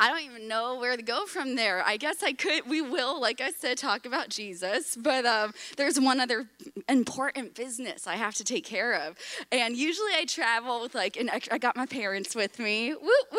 I don't even know where to go from there. I guess I could, we will, like I said, talk about Jesus, but um, there's one other important business I have to take care of. And usually I travel with like, an I got my parents with me. Woo, woo!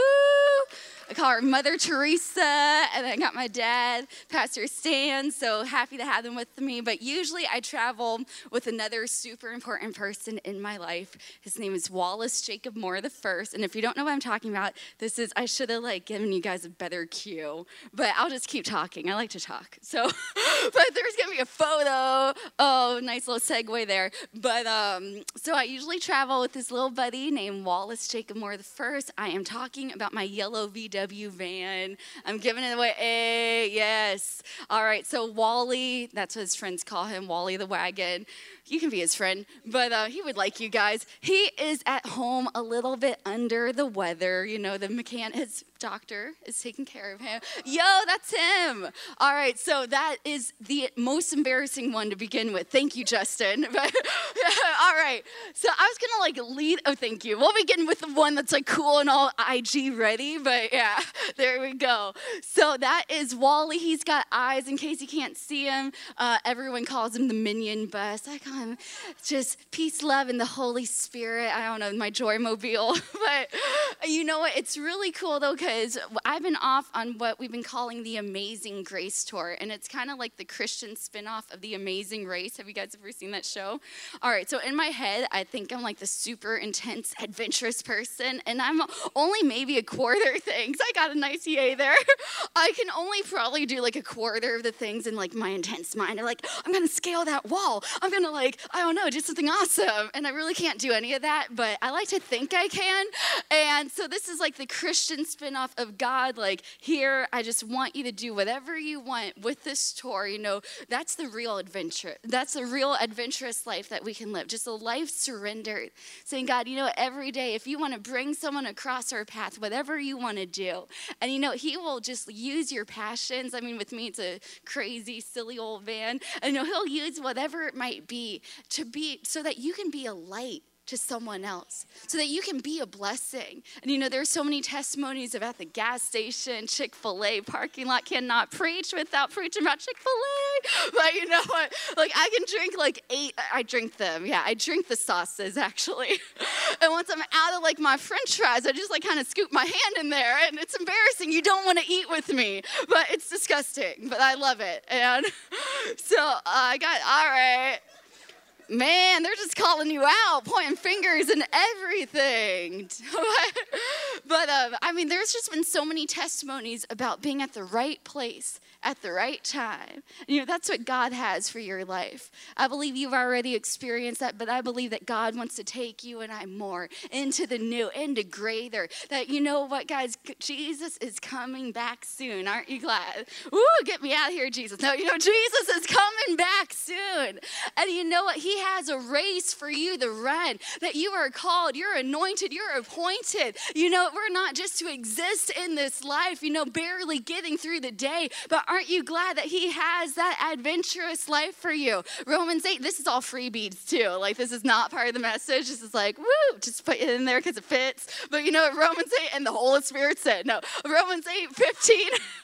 I call her Mother Teresa, and I got my dad, Pastor Stan. So happy to have them with me. But usually I travel with another super important person in my life. His name is Wallace Jacob Moore the first. And if you don't know what I'm talking about, this is I should have like given you guys a better cue, but I'll just keep talking. I like to talk. So, but there's gonna be a photo. Oh, nice little segue there. But um, so I usually travel with this little buddy named Wallace Jacob Moore the first. I am talking about my yellow VW VW van. I'm giving it away. Hey, yes. All right. So Wally, that's what his friends call him, Wally the wagon. You can be his friend, but uh, he would like you guys. He is at home a little bit under the weather. You know, the mechanic, his doctor is taking care of him. Yo, that's him. All right, so that is the most embarrassing one to begin with. Thank you, Justin. all right, so I was gonna like lead. Oh, thank you. We'll begin with the one that's like cool and all IG ready, but yeah, there we go. So that is Wally. He's got eyes in case you can't see him. Uh, everyone calls him the minion bus. I call him just peace, love, and the Holy Spirit. I don't know, my joy mobile. but you know what? It's really cool though, I've been off on what we've been calling the Amazing Grace Tour. And it's kind of like the Christian spin off of the Amazing Race. Have you guys ever seen that show? All right, so in my head, I think I'm like the super intense, adventurous person. And I'm only maybe a quarter things. I got a nice yay there. I can only probably do like a quarter of the things in like my intense mind. I'm like, I'm gonna scale that wall. I'm gonna like, I don't know, do something awesome. And I really can't do any of that, but I like to think I can. And so this is like the Christian spin off of God, like, here, I just want you to do whatever you want with this tour. You know, that's the real adventure. That's the real adventurous life that we can live. Just a life surrendered. Saying, God, you know, every day, if you want to bring someone across our path, whatever you want to do. And, you know, He will just use your passions. I mean, with me, it's a crazy, silly old van. And, you know, He'll use whatever it might be to be so that you can be a light to someone else so that you can be a blessing. And you know, there's so many testimonies about the gas station, Chick fil A parking lot. Cannot preach without preaching about Chick fil A. But you know what? Like, I can drink like eight, I drink them. Yeah, I drink the sauces actually. and once I'm out of like my french fries, I just like kind of scoop my hand in there. And it's embarrassing. You don't want to eat with me, but it's disgusting. But I love it. And so uh, I got, all right man, they're just calling you out, pointing fingers and everything. but uh, I mean, there's just been so many testimonies about being at the right place at the right time. You know, that's what God has for your life. I believe you've already experienced that, but I believe that God wants to take you and I more into the new, into greater. That you know what, guys, Jesus is coming back soon. Aren't you glad? Ooh, get me out of here, Jesus. No, you know, Jesus is coming back soon. And you know what? He has a race for you to run, that you are called, you're anointed, you're appointed. You know, we're not just to exist in this life, you know, barely getting through the day, but aren't you glad that He has that adventurous life for you? Romans 8, this is all freebies too. Like, this is not part of the message. This is like, woo, just put it in there because it fits. But you know what Romans 8 and the Holy Spirit said? No, Romans 8, 15.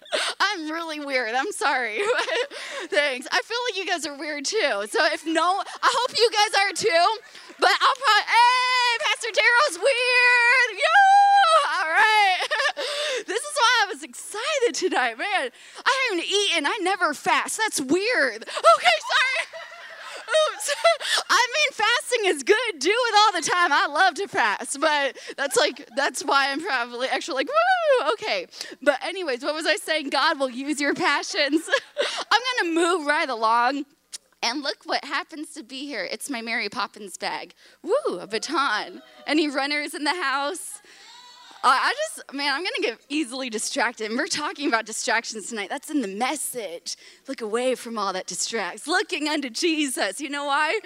I'm really weird. I'm sorry. Thanks. I feel like you guys are weird too. So if no, I hope you guys are too. But I'll probably, hey, Pastor Daryl's weird. Yo, all right. this is why I was excited tonight, man. I haven't eaten. I never fast. That's weird. Okay, sorry. Oops. I mean, fasting is good. Do it all the time. I love to fast, but that's like, that's why I'm probably actually like, woo, okay. But, anyways, what was I saying? God will use your passions. I'm going to move right along. And look what happens to be here. It's my Mary Poppins bag. Woo, a baton. Any runners in the house? I just, man, I'm gonna get easily distracted. And we're talking about distractions tonight. That's in the message. Look away from all that distracts. Looking unto Jesus. You know why?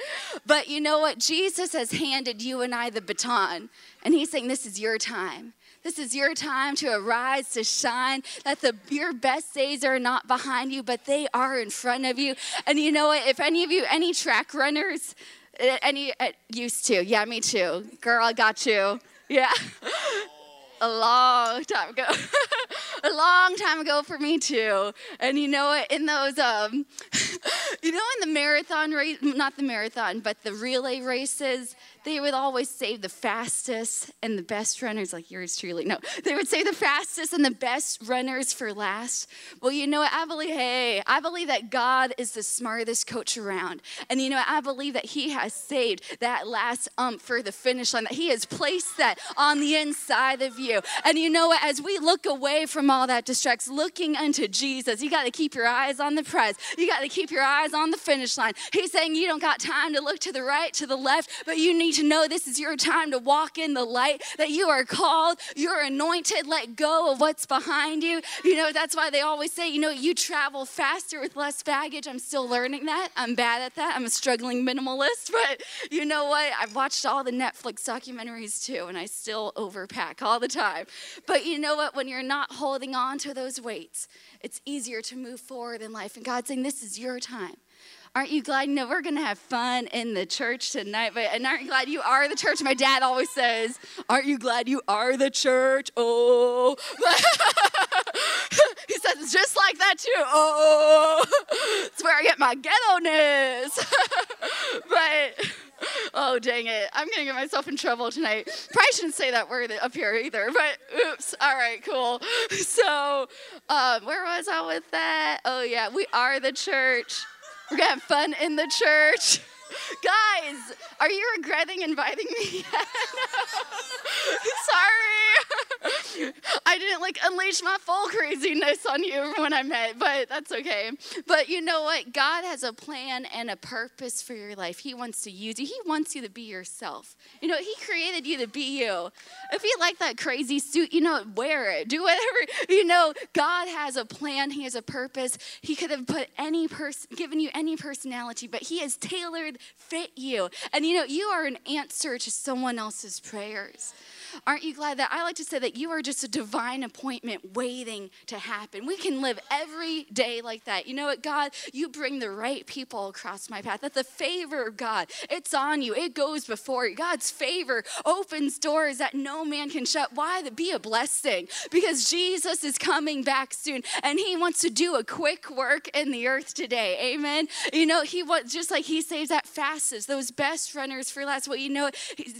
But you know what? Jesus has handed you and I the baton. And he's saying, This is your time. This is your time to arise, to shine. That the your best days are not behind you, but they are in front of you. And you know what? If any of you, any track runners, any uh, used to, yeah, me too. Girl, I got you. Yeah. a long time ago. a long time ago for me too. And you know what? In those, um, you know, in the marathon race, not the marathon, but the relay races, they would always save the fastest and the best runners, like yours truly. No, they would save the fastest and the best runners for last. Well, you know what? I believe, hey, I believe that God is the smartest coach around. And you know, what? I believe that He has saved that last ump for the finish line, that He has placed that on the inside of you. And you know what? As we look away from all that distracts, looking unto Jesus, you got to keep your eyes on the prize. You got to keep your eyes on the finish line. He's saying you don't got time to look to the right, to the left, but you need to know this is your time to walk in the light, that you are called, you're anointed, let go of what's behind you. You know, that's why they always say, you know, you travel faster with less baggage. I'm still learning that. I'm bad at that. I'm a struggling minimalist, but you know what? I've watched all the Netflix documentaries too, and I still overpack all the time. But you know what? When you're not holding on to those weights, it's easier to move forward in life. And God's saying, this is your time. Aren't you glad? Know, we're going to have fun in the church tonight. But and aren't you glad you are the church? My dad always says, "Aren't you glad you are the church?" Oh, he says it's just like that too. Oh, it's where I get my ghetto ness. but oh dang it, I'm gonna get myself in trouble tonight. Probably shouldn't say that word up here either. But oops. All right, cool. So, um, where was I with that? Oh yeah, we are the church. We're gonna have fun in the church. Guys, are you regretting inviting me? Sorry. I didn't like unleash my full craziness on you when I met, but that's okay. But you know what? God has a plan and a purpose for your life. He wants to use you, He wants you to be yourself. You know, He created you to be you. If you like that crazy suit, you know, wear it, do whatever. You know, God has a plan, He has a purpose. He could have put any person, given you any personality, but He has tailored fit you. And you know, you are an answer to someone else's prayers. Aren't you glad that I like to say that you are just a divine appointment waiting to happen? We can live every day like that. You know what, God, you bring the right people across my path. That the favor of God, it's on you. It goes before you. God's favor opens doors that no man can shut. Why? Be a blessing. Because Jesus is coming back soon and he wants to do a quick work in the earth today. Amen. You know, he wants just like he saves that fastest, those best runners for last. Well, you know,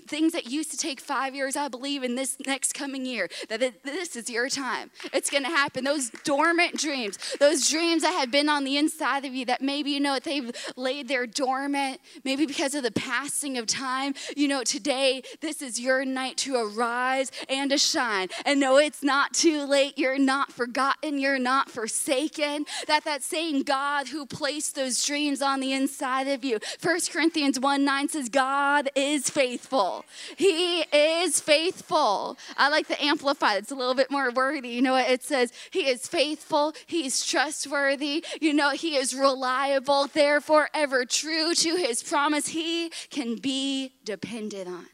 things that used to take five years, I believe believe in this next coming year that this is your time. It's going to happen. Those dormant dreams, those dreams that have been on the inside of you that maybe, you know, they've laid there dormant, maybe because of the passing of time. You know, today, this is your night to arise and to shine. And no, it's not too late. You're not forgotten. You're not forsaken. That that same God who placed those dreams on the inside of you. First Corinthians 1 9 says, God is faithful. He is faithful faithful. I like the Amplified, it's a little bit more wordy. You know, what it says, He is faithful, He's trustworthy, you know, He is reliable, therefore, ever true to His promise. He can be depended on.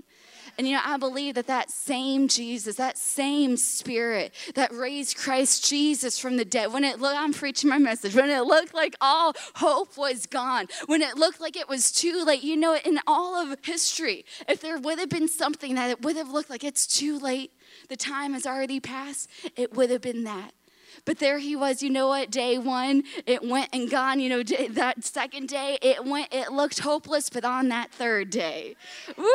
And you know, I believe that that same Jesus, that same spirit that raised Christ Jesus from the dead, when it looked, I'm preaching my message, when it looked like all hope was gone, when it looked like it was too late, you know, in all of history, if there would have been something that it would have looked like it's too late, the time has already passed, it would have been that. But there he was, you know what? Day one, it went and gone. You know, that second day, it went, it looked hopeless. But on that third day, woo,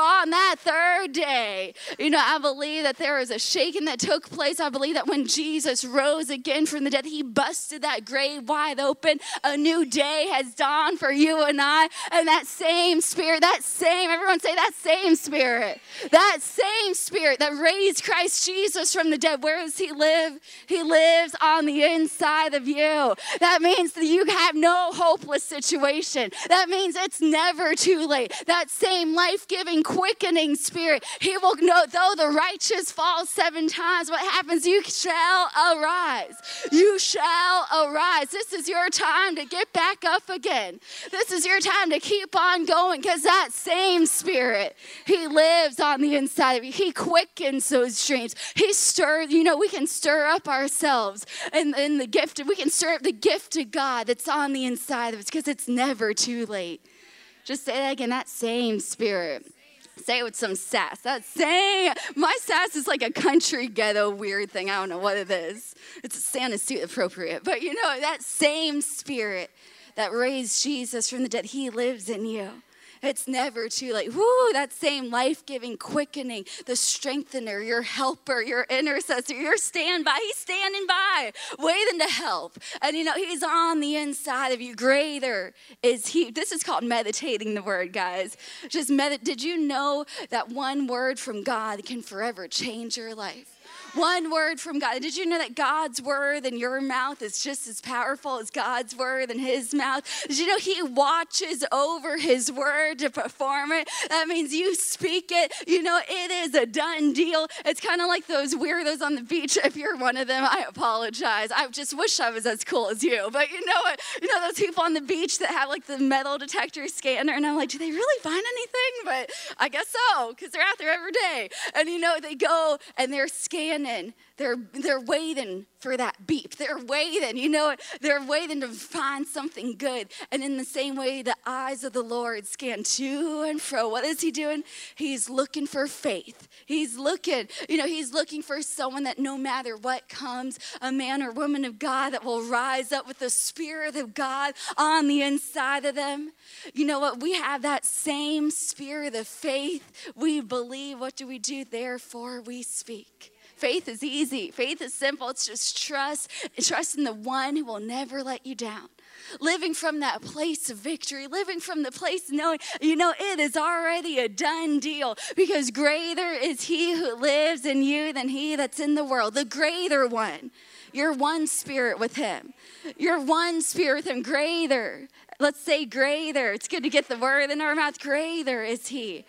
on that third day, you know, I believe that there was a shaking that took place. I believe that when Jesus rose again from the dead, he busted that grave wide open. A new day has dawned for you and I. And that same spirit, that same, everyone say that same spirit, that same spirit that raised Christ Jesus from the dead, where does he live? He lives lives on the inside of you. That means that you have no hopeless situation. That means it's never too late. That same life giving, quickening spirit, He will know, though the righteous fall seven times, what happens? You shall arise. You shall arise. This is your time to get back up again. This is your time to keep on going because that same spirit, He lives on the inside of you. He quickens those dreams. He stirs, you know, we can stir up ourselves ourselves and, and the gift, we can serve the gift of God that's on the inside of us because it's never too late. Just say that again, that same spirit. Say it with some sass. That saying my sass is like a country ghetto weird thing. I don't know what it is. It's a Santa suit appropriate. But you know, that same spirit that raised Jesus from the dead, he lives in you. It's never too late. Woo, that same life giving, quickening, the strengthener, your helper, your intercessor, your standby. He's standing by, waiting to help. And you know, He's on the inside of you. Greater is He. This is called meditating the word, guys. Just medit. Did you know that one word from God can forever change your life? One word from God. Did you know that God's word in your mouth is just as powerful as God's word in his mouth? Did you know he watches over his word to perform it? That means you speak it. You know, it is a done deal. It's kind of like those weirdos on the beach. If you're one of them, I apologize. I just wish I was as cool as you. But you know what? You know those people on the beach that have like the metal detector scanner, and I'm like, do they really find anything? But I guess so, because they're out there every day. And you know, they go and they're scanning They're, they're waiting for that beep. They're waiting, you know, they're waiting to find something good. And in the same way, the eyes of the Lord scan to and fro. What is He doing? He's looking for faith. He's looking, you know, He's looking for someone that no matter what comes, a man or woman of God that will rise up with the Spirit of God on the inside of them. You know what? We have that same spirit of faith. We believe. What do we do? Therefore, we speak. Faith is easy. Faith is simple. It's just trust, trust in the one who will never let you down. Living from that place of victory, living from the place knowing, you know, it is already a done deal because greater is he who lives in you than he that's in the world, the greater one. You're one spirit with him. You're one spirit with him, greater. Let's say greater. It's good to get the word in our mouth. Greater is he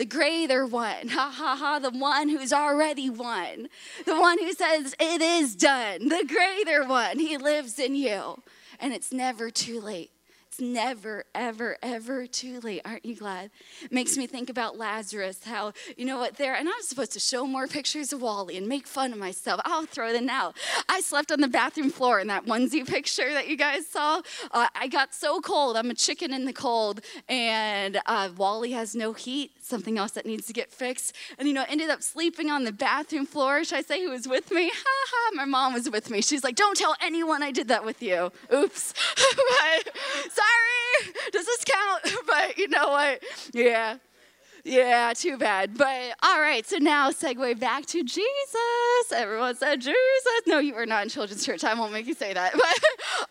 the greater one. Ha ha ha, the one who's already won. The one who says, It is done. The greater one. He lives in you. And it's never too late It's never, ever, ever too late. Aren't you glad? It makes me think about Lazarus, how, you know what, there, and I was supposed to show more pictures of Wally and make fun of myself. I'll throw them out. I slept on the bathroom floor in that onesie picture that you guys saw. Uh, I got so cold. I'm a chicken in the cold, and uh, Wally has no heat, something else that needs to get fixed. And, you know, ended up sleeping on the bathroom floor. Should I say who was with me? Ha ha, my mom was with me. She's like, don't tell anyone I did that with you. Oops. sorry sorry. Does this count? But you know what? Yeah. Yeah, too bad. But all right, so now segue back to Jesus. Everyone said Jesus. No, you were not in children's church. I won't make you say that. But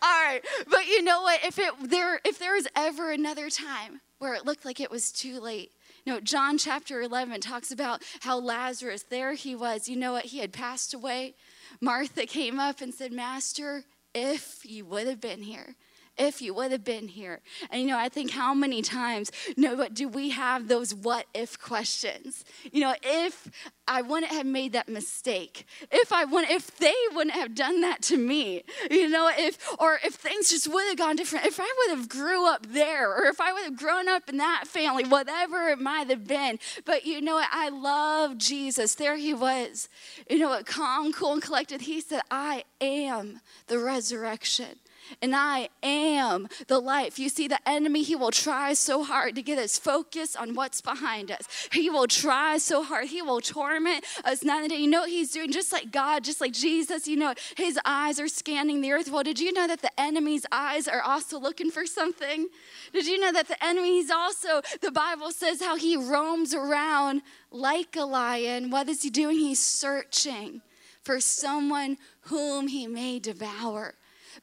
all right. But you know what? If it there if there was ever another time where it looked like it was too late, you know, John chapter 11 talks about how Lazarus, there he was. You know what? He had passed away. Martha came up and said, Master, if you would have been here, if you would have been here. And you know, I think how many times, know, what do we have those what if questions? You know, if I wouldn't have made that mistake, if I wouldn't, if they wouldn't have done that to me, you know, if or if things just would have gone different, if I would have grew up there, or if I would have grown up in that family, whatever it might have been. But you know what? I love Jesus. There he was. You know what? Calm, cool, and collected. He said, I am the resurrection and I am the life. You see, the enemy, he will try so hard to get us focused on what's behind us. He will try so hard. He will torment us night and day. You know what he's doing? Just like God, just like Jesus, you know, his eyes are scanning the earth. Well, did you know that the enemy's eyes are also looking for something? Did you know that the enemy is also, the Bible says how he roams around like a lion. What is he doing? He's searching for someone whom he may devour.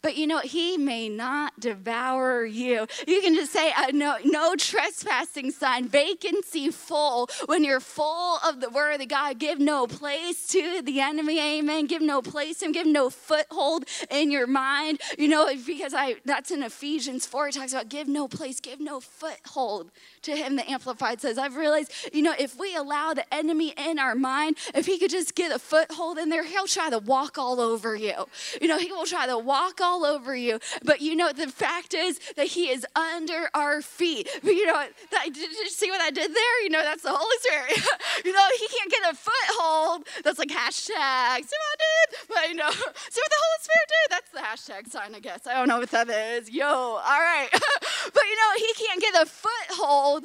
But you know, he may not devour you. You can just say, uh, no, no trespassing sign, vacancy full. When you're full of the word of God, give no place to the enemy. Amen. Give no place and give no foothold in your mind. You know, because I that's in Ephesians 4, it talks about give no place, give no foothold to him. The Amplified says, I've realized, you know, if we allow the enemy in our mind, if he could just get a foothold in there, he'll try to walk all over you. You know, he will try to walk all over you. But you know, the fact is that He is under our feet. But you know, that, did you see what I did there? You know, that's the Holy Spirit. you know, He can't get a foothold. That's like hashtag. See what I did? But you know, see what the Holy Spirit did? That's the hashtag sign, I guess. I don't know what that is. Yo, all right. but you know, He can't get a foothold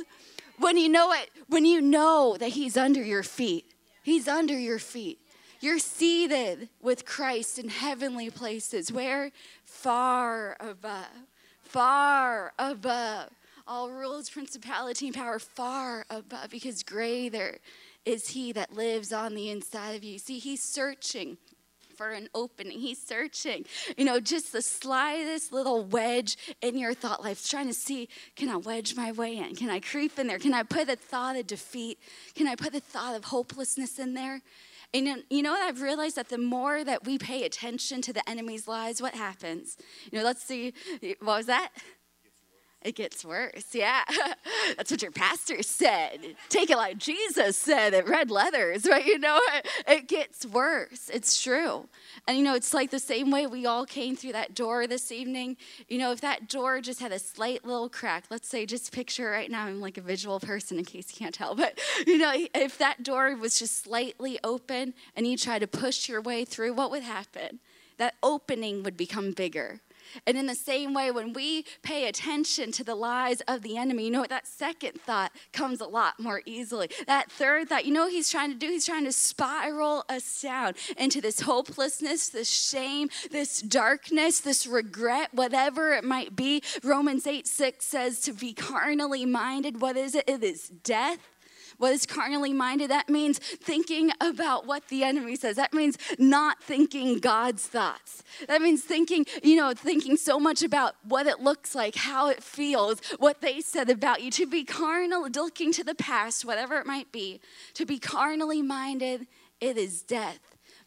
when you know it, when you know that He's under your feet, He's under your feet. You're seated with Christ in heavenly places. Where? Far above. Far above. All rules, principality, and power far above because greater is He that lives on the inside of you. See, He's searching for an opening. He's searching, you know, just the slightest little wedge in your thought life, trying to see can I wedge my way in? Can I creep in there? Can I put the thought of defeat? Can I put the thought of hopelessness in there? And you know what I've realized that the more that we pay attention to the enemy's lies, what happens? You know, let's see, what was that? It gets worse. Yeah. That's what your pastor said. Take it like Jesus said at Red Leathers, right? You know, it, gets worse. It's true. And you know, it's like the same way we all came through that door this evening. You know, if that door just had a slight little crack, let's say, just picture right now, I'm like a visual person in case you can't tell, but you know, if that door was just slightly open and you try to push your way through, what would happen? That opening would become bigger and in the same way, when we pay attention to the lies of the enemy, you know what? That second thought comes a lot more easily. That third thought, you know what he's trying to do? He's trying to spiral us down into this hopelessness, this shame, this darkness, this regret, whatever it might be. Romans 8 6 says to be carnally minded. What is it? It is death what is carnally minded? That means thinking about what the enemy says. That means not thinking God's thoughts. That means thinking, you know, thinking so much about what it looks like, how it feels, what they said about you. To be carnal, looking to the past, whatever it might be, to be carnally minded, it is death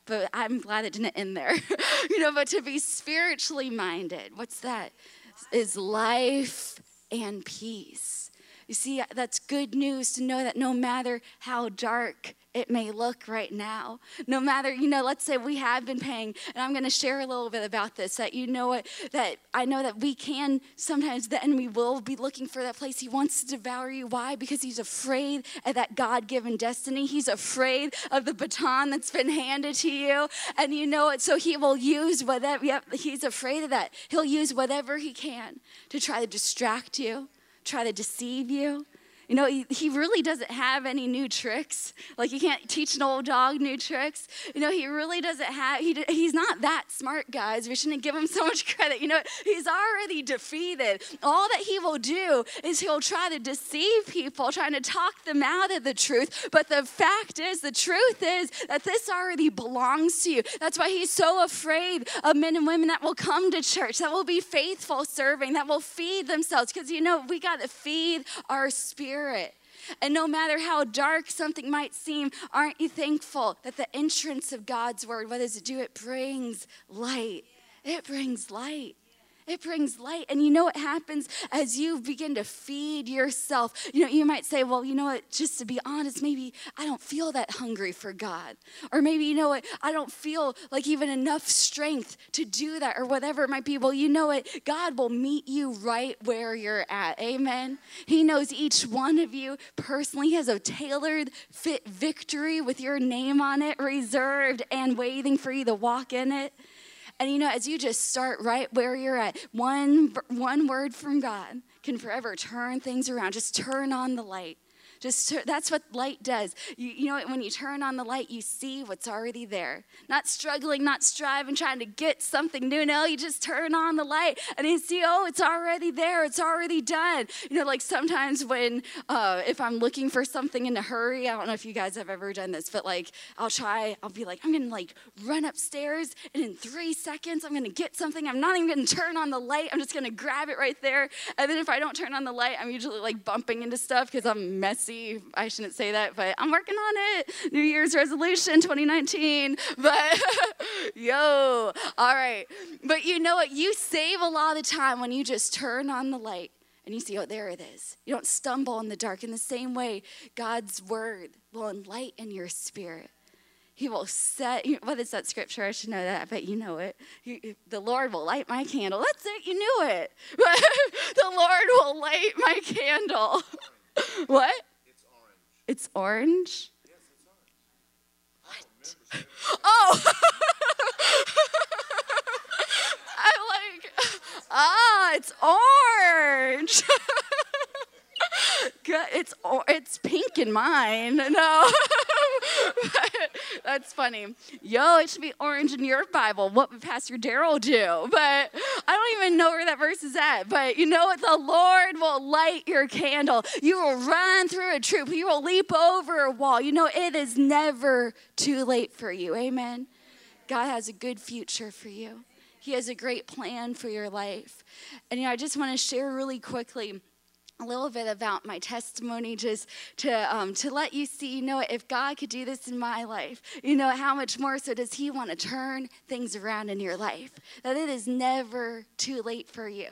but I'm glad it didn't end there. you know, but to be spiritually minded, what's that? Is life and peace. You see, that's good news to know that no matter how dark it may look right now, no matter, you know, let's say we have been paying, and I'm going to share a little bit about this, that you know it, that I know that we can, sometimes the enemy will be looking for that place. He wants to devour you. Why? Because he's afraid of that God given destiny. He's afraid of the baton that's been handed to you, and you know it. So he will use whatever, yep, he's afraid of that. He'll use whatever he can to try to distract you try to deceive you. You know, he, he really doesn't have any new tricks. Like, you can't teach an old dog new tricks. You know, he really doesn't have, he, he's not that smart, guys. We shouldn't give him so much credit. You know, he's already defeated. All that he will do is he'll try to deceive people, trying to talk them out of the truth. But the fact is, the truth is that this already belongs to you. That's why he's so afraid of men and women that will come to church, that will be faithful serving, that will feed themselves. Because, you know, we got to feed our spirit Spirit. And no matter how dark something might seem, aren't you thankful that the entrance of God's word, what does it do? It brings light. It brings light. It brings light. And you know what happens as you begin to feed yourself? You know, you might say, well, you know what, just to be honest, maybe I don't feel that hungry for God. Or maybe, you know what, I don't feel like even enough strength to do that or whatever it might be. Well, you know what, God will meet you right where you're at. Amen. He knows each one of you personally. He has a tailored fit victory with your name on it, reserved and waiting for you to walk in it. And you know, as you just start right where you're at, one, one word from God can forever turn things around. Just turn on the light. Just that's what light does. You, you know, when you turn on the light, you see what's already there. Not struggling, not striving, trying to get something new. No, you just turn on the light and you see, oh, it's already there. It's already done. You know, like sometimes when uh, if I'm looking for something in a hurry, I don't know if you guys have ever done this, but like I'll try. I'll be like, I'm gonna like run upstairs, and in three seconds, I'm gonna get something. I'm not even gonna turn on the light. I'm just gonna grab it right there. And then if I don't turn on the light, I'm usually like bumping into stuff because I'm messy I shouldn't say that, but I'm working on it. New Year's resolution 2019. But yo, all right. But you know what? You save a lot of time when you just turn on the light and you see, oh, there it is. You don't stumble in the dark. In the same way, God's word will enlighten your spirit. He will set, what is that scripture? I should know that, but you know it. He, the Lord will light my candle. That's it, you knew it. the Lord will light my candle. what? It's orange? Yes, it's orange. What? Oh! I'm like, ah, it's orange. it's it's pink in mine. No, that's funny. Yo, it should be orange in your Bible. What would Pastor Daryl do? But I don't even know where that verse is at. But you know what? The Lord will light your candle. You will run through a troop. You will leap over a wall. You know it is never too late for you. Amen. God has a good future for you. He has a great plan for your life. And you know, I just want to share really quickly a little bit about my testimony just to um, to let you see you know if god could do this in my life you know how much more so does he want to turn things around in your life? That it is never too late for you.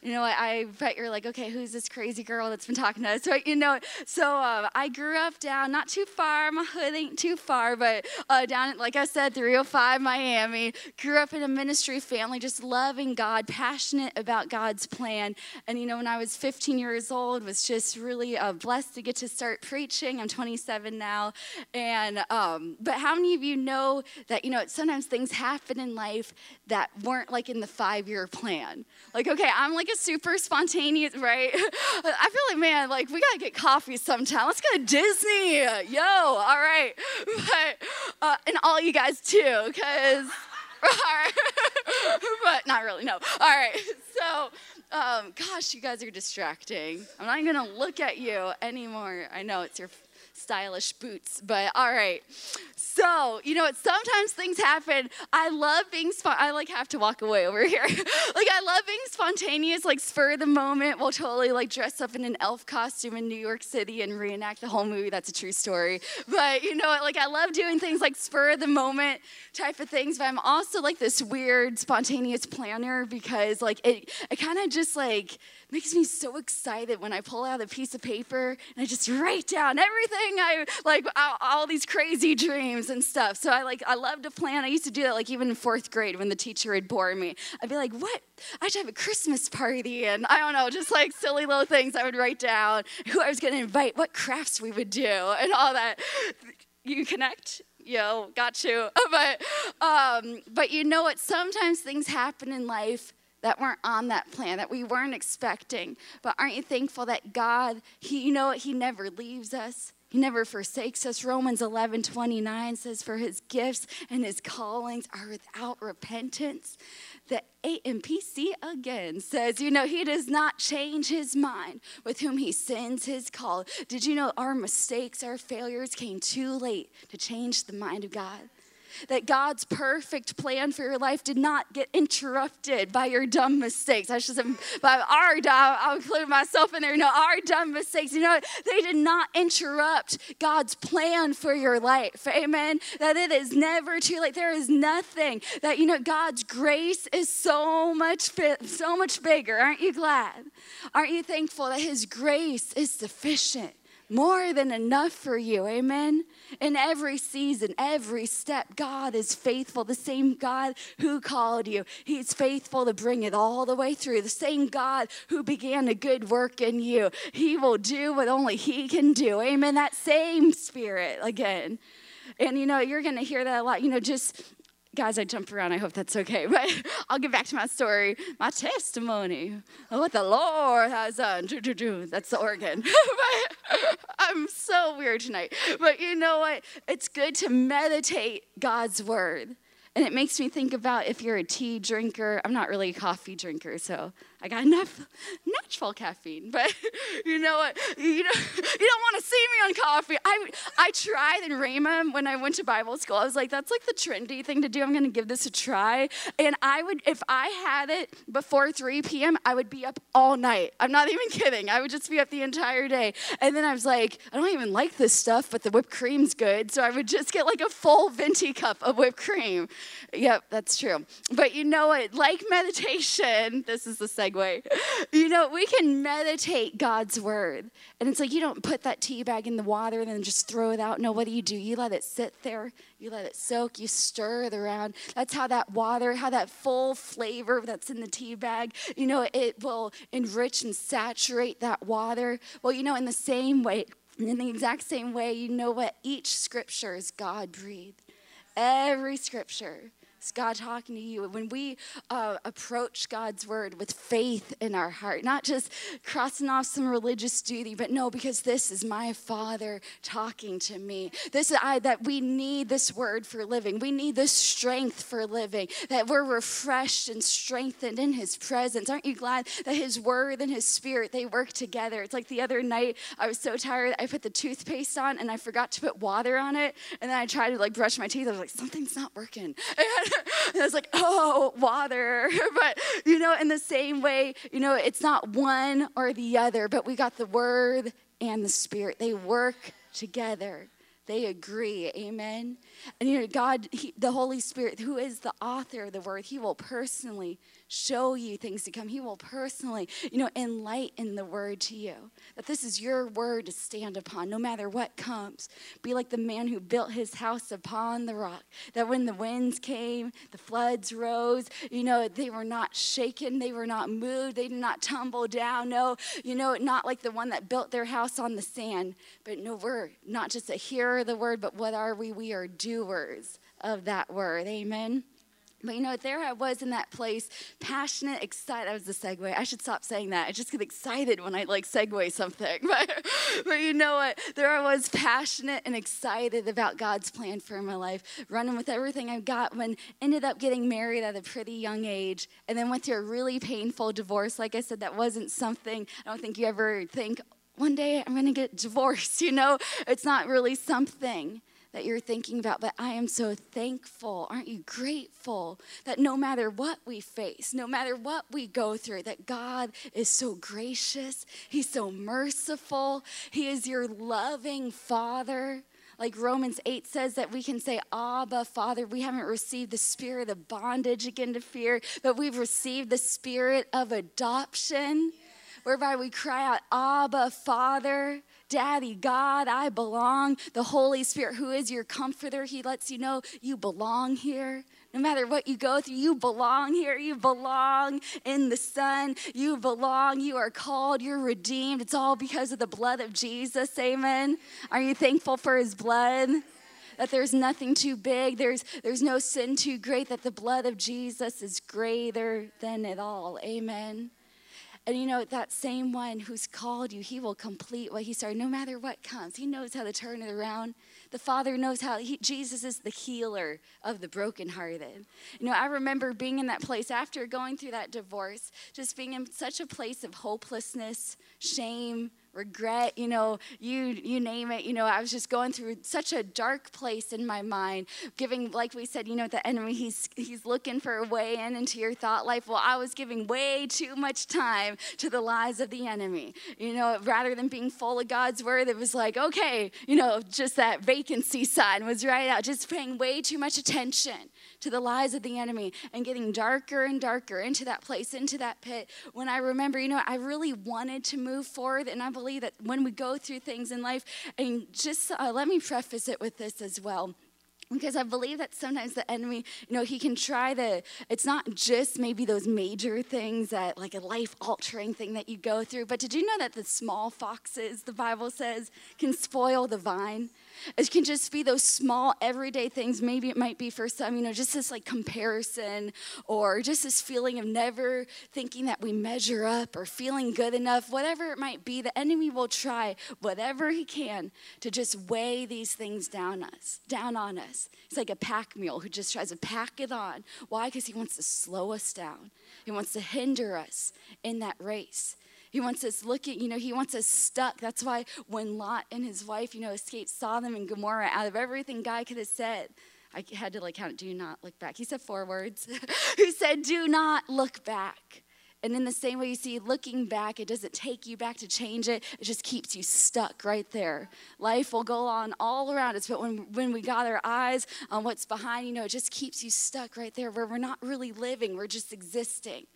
You know i, I bet you're like okay who's this crazy girl that's been talking to us? Right you know so uh, i grew up down not too far my hood ain't too far but uh, down like i said 305 miami grew up in a ministry family just loving god passionate about god's plan. And you know when i was 15 years years old, was just really uh, blessed to get to start preaching. I'm 27 now. And, um, but how many of you know that, you know, sometimes things happen in life that weren't like in the five year plan? Like, okay, I'm like a super spontaneous, right? I feel like, man, like we gotta get coffee sometime. Let's go to Disney. Yo, all right. But, uh, and all you guys too, because. but not really, no. All right. So, um, gosh, you guys are distracting. I'm not even gonna look at you anymore. I know it's your stylish boots, but all right. So, you know, what? sometimes things happen. I love being, spon- I like have to walk away over here. like, I love being spontaneous, like spur of the moment. We'll totally like dress up in an elf costume in New York City and reenact the whole movie. That's a true story. But, you know, like I love doing things like spur of the moment type of things. But I'm also like this weird, spontaneous planner because like it, it kind of just like, makes me so excited when I pull out a piece of paper and I just write down everything I like, all, all, these crazy dreams and stuff. So I like, I love to plan. I used to do that like even in fourth grade when the teacher would bore me. I'd be like, what? I should have a Christmas party, and I don't know, just like silly little things I would write down, who I was going to invite, what crafts we would do, and all that. You connect? Yo, got you. But, um, but you know what? Sometimes things happen in life that weren't on that plan, that we weren't expecting. But aren't you thankful that God, He, you know He never leaves us? He never forsakes us. Romans 11 29 says, For his gifts and his callings are without repentance. The AMPC again says, You know, he does not change his mind with whom he sends his call. Did you know our mistakes, our failures came too late to change the mind of God? That God's perfect plan for your life did not get interrupted by your dumb mistakes. I should say, by our dumb, I'll include myself in there. You know, our dumb mistakes, you know, they did not interrupt God's plan for your life. Amen. That it is never too late. There is nothing that, you know, God's grace is so much, so much bigger. Aren't you glad? Aren't you thankful that His grace is sufficient? More than enough for you. Amen. In every season, every step, God is faithful. The same God who called you, He's faithful to bring it all the way through. The same God who began a good work in you, He will do what only He can do. Amen. That same Spirit again. And you know, you're going to hear that a lot. You know, just guys, I jump around. I hope that's okay. But I'll get back to my story, my testimony, what the Lord has done. That's the organ. but I'm so weird tonight. But you know what? It's good to meditate God's word. And it makes me think about if you're a tea drinker. I'm not really a coffee drinker, so I got enough natural caffeine, but you know what? You, know, you don't want to see me on coffee. I, I tried in Rhema when I went to Bible school. I was like, that's like the trendy thing to do. I'm going to give this a try. And I would, if I had it before 3 p.m., I would be up all night. I'm not even kidding. I would just be up the entire day. And then I was like, I don't even like this stuff, but the whipped cream's good. So I would just get like a full venti cup of whipped cream. Yep, that's true. But you know what? Like meditation, this is the segment segue. You know, we can meditate God's word. And it's like you don't put that tea bag in the water and then just throw it out. No, what do you do? You let it sit there, you let it soak, you stir it around. That's how that water, how that full flavor that's in the tea bag, you know, it will enrich and saturate that water. Well, you know, in the same way, in the exact same way, you know what? Each scripture is God breathed. Every scripture God talking to you? When we uh, approach God's word with faith in our heart, not just crossing off some religious duty, but no, because this is my Father talking to me. This is I that we need this word for living. We need this strength for living. That we're refreshed and strengthened in His presence. Aren't you glad that His word and His spirit they work together? It's like the other night I was so tired I put the toothpaste on and I forgot to put water on it, and then I tried to like brush my teeth. I was like, something's not working. And and I was like, oh, water. But, you know, in the same way, you know, it's not one or the other, but we got the word and the spirit. They work together. They agree. Amen. And you know, God, he, the Holy Spirit, who is the author of the word, He will personally show you things to come. He will personally, you know, enlighten the word to you. That this is your word to stand upon, no matter what comes. Be like the man who built his house upon the rock. That when the winds came, the floods rose, you know, they were not shaken, they were not moved, they did not tumble down. No, you know, not like the one that built their house on the sand. But no, we're not just a hearer of the word, but what are we? We are doers of that word. Amen. But you know, there I was in that place, passionate, excited. That was the segue. I should stop saying that. I just get excited when I like segue something. But, but you know what? There I was, passionate and excited about God's plan for my life, running with everything I've got. When ended up getting married at a pretty young age, and then went through a really painful divorce. Like I said, that wasn't something I don't think you ever think. One day I'm going to get divorced, you know? It's not really something that you're thinking about, but I am so thankful. Aren't you grateful that no matter what we face, no matter what we go through, that God is so gracious, He's so merciful, He is your loving Father. Like Romans 8 says that we can say, Abba, Father, we haven't received the spirit of bondage again to fear, but we've received the spirit of adoption, whereby we cry out, Abba, Father. Daddy, God, I belong. The Holy Spirit, who is your comforter, He lets you know you belong here. No matter what you go through, you belong here. You belong in the Son. You belong. You are called. You're redeemed. It's all because of the blood of Jesus. Amen. Are you thankful for His blood? that there's nothing too big, there's, there's no sin too great, that the blood of Jesus is greater than it all. Amen. And you know, that same one who's called you, he will complete what he started, no matter what comes. He knows how to turn it around. The Father knows how, he, Jesus is the healer of the brokenhearted. You know, I remember being in that place after going through that divorce, just being in such a place of hopelessness, shame, regret, you know, you you name it. You know, I was just going through such a dark place in my mind, giving like we said, you know, the enemy he's he's looking for a way in into your thought life. Well, I was giving way too much time to the lies of the enemy. You know, rather than being full of God's word, it was like, okay, you know, just that vacancy sign was right out, just paying way too much attention to the lies of the enemy and getting darker and darker into that place, into that pit. When I remember, you know, I really wanted to move forward, and I believe that when we go through things in life, and just uh, let me preface it with this as well because I believe that sometimes the enemy, you know, he can try to, it's not just maybe those major things that, like a life altering thing that you go through, but did you know that the small foxes, the Bible says, can spoil the vine? It can just be those small everyday things. Maybe it might be for some, you know, just this like comparison or just this feeling of never thinking that we measure up or feeling good enough, whatever it might be. The enemy will try whatever he can to just weigh these things down us, down on us. It's like a pack mule who just tries to pack it on. Why? Because he wants to slow us down. He wants to hinder us in that race. He wants us looking, you know, he wants us stuck. That's why when Lot and his wife, you know, escaped Sodom and Gomorrah, out of everything God could have said, I had to like count, do not look back. He said four words. he said, do not look back. And in the same way, you see, looking back, it doesn't take you back to change it. It just keeps you stuck right there. Life will go on all around us, but when, when we got our eyes on what's behind, you know, it just keeps you stuck right there where we're not really living, we're just existing.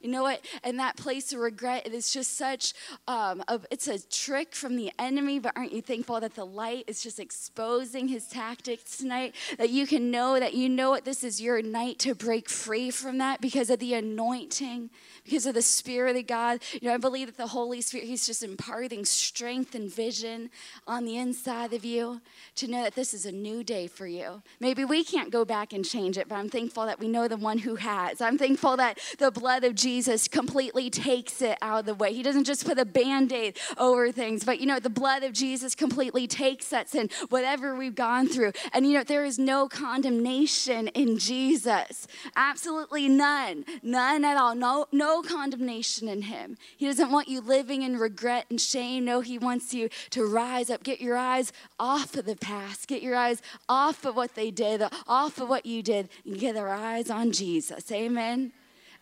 You know what? And that place of regret, it is just such, um, a, it's a trick from the enemy, but aren't you thankful that the light is just exposing his tactics tonight? That you can know that you know what this is your night to break free from that because of the anointing, because of the Spirit of God. You know, I believe that the Holy Spirit, He's just imparting strength and vision on the inside of you to know that this is a new day for you. Maybe we can't go back and change it, but I'm thankful that we know the one who has. I'm thankful that the blood of Jesus completely takes it out of the way. He doesn't just put a band aid over things, but you know, the blood of Jesus completely takes that sin, whatever we've gone through. And you know, there is no condemnation in Jesus. Absolutely none. None at all. No, no condemnation in him. He doesn't want you living in regret and shame. No, he wants you to rise up. Get your eyes off of the past. Get your eyes off of what they did, off of what you did, and get our eyes on Jesus. Amen.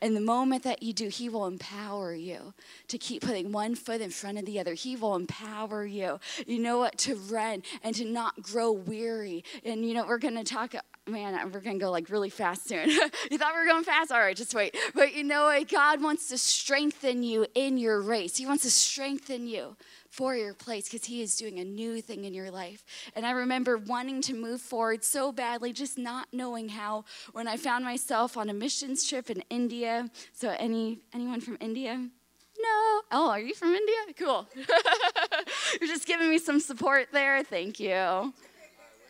And the moment that you do, He will empower you to keep putting one foot in front of the other. He will empower you, you know what, to run and to not grow weary. And, you know, we're going to talk man, we're going to go like really fast soon. you thought we were going fast? All right, just wait. But you know what? God wants to strengthen you in your race. He wants to strengthen you for your place because He is doing a new thing in your life. And I remember wanting to move forward so badly, just not knowing how. When I found myself on a missions trip in India. So, any anyone from India? No. Oh, are you from India? Cool. You're just giving me some support there. Thank you.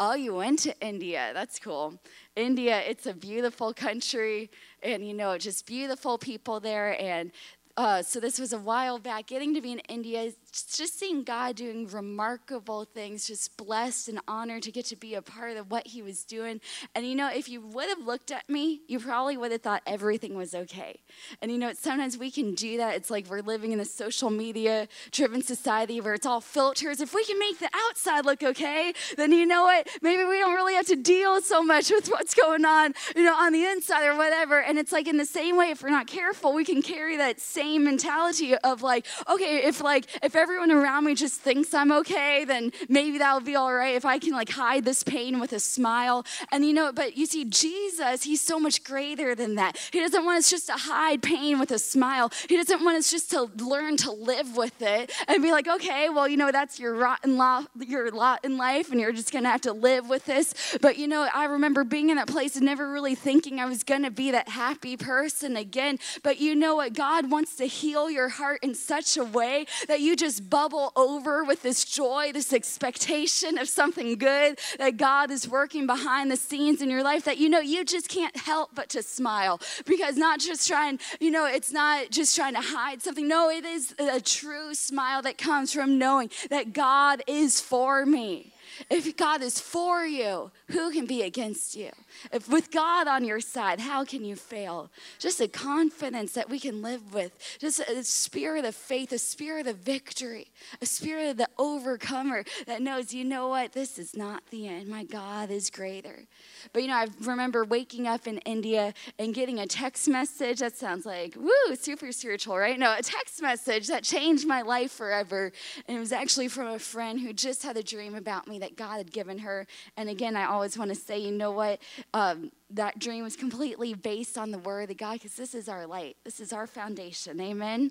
Oh, you went to India. That's cool. India, it's a beautiful country, and you know, just beautiful people there. And uh, so this was a while back. Getting to be in India just seeing God doing remarkable things, just blessed and honored to get to be a part of what He was doing. And you know, if you would have looked at me, you probably would have thought everything was okay. And you know, sometimes we can do that. It's like we're living in a social media driven society where it's all filters. If we can make the outside look okay, then you know what? Maybe we don't really have to deal so much with what's going on, you know, on the inside or whatever. And it's like in the same way, if we're not careful, we can carry that same mentality of like, okay, if like, if everyone around me just thinks I'm okay, then maybe that'll be all right if I can like hide this pain with a smile. And you know, but you see, Jesus, he's so much greater than that. He doesn't want us just to hide pain with a smile. He doesn't want us just to learn to live with it and be like, okay, well, you know, that's your rotten lot, your lot in life, and you're just gonna have to live with this. But you know, I remember being in that place and never really thinking I was gonna be that happy person again. But you know what? God wants to heal your heart in such a way that you just just bubble over with this joy, this expectation of something good that God is working behind the scenes in your life that you know you just can't help but to smile because not just trying, you know, it's not just trying to hide something. No, it is a true smile that comes from knowing that God is for me. If God is for you, who can be against you? If with God on your side, how can you fail? Just a confidence that we can live with, just a spirit of faith, a spirit of victory, a spirit of the overcomer that knows, you know what, this is not the end. My God is greater. But you know, I remember waking up in India and getting a text message that sounds like, woo, super spiritual, right? No, a text message that changed my life forever. And it was actually from a friend who just had a dream about me that God had given her. And again, I always want to say, you know what? Um, that dream was completely based on the word of God because this is our light, this is our foundation. Amen.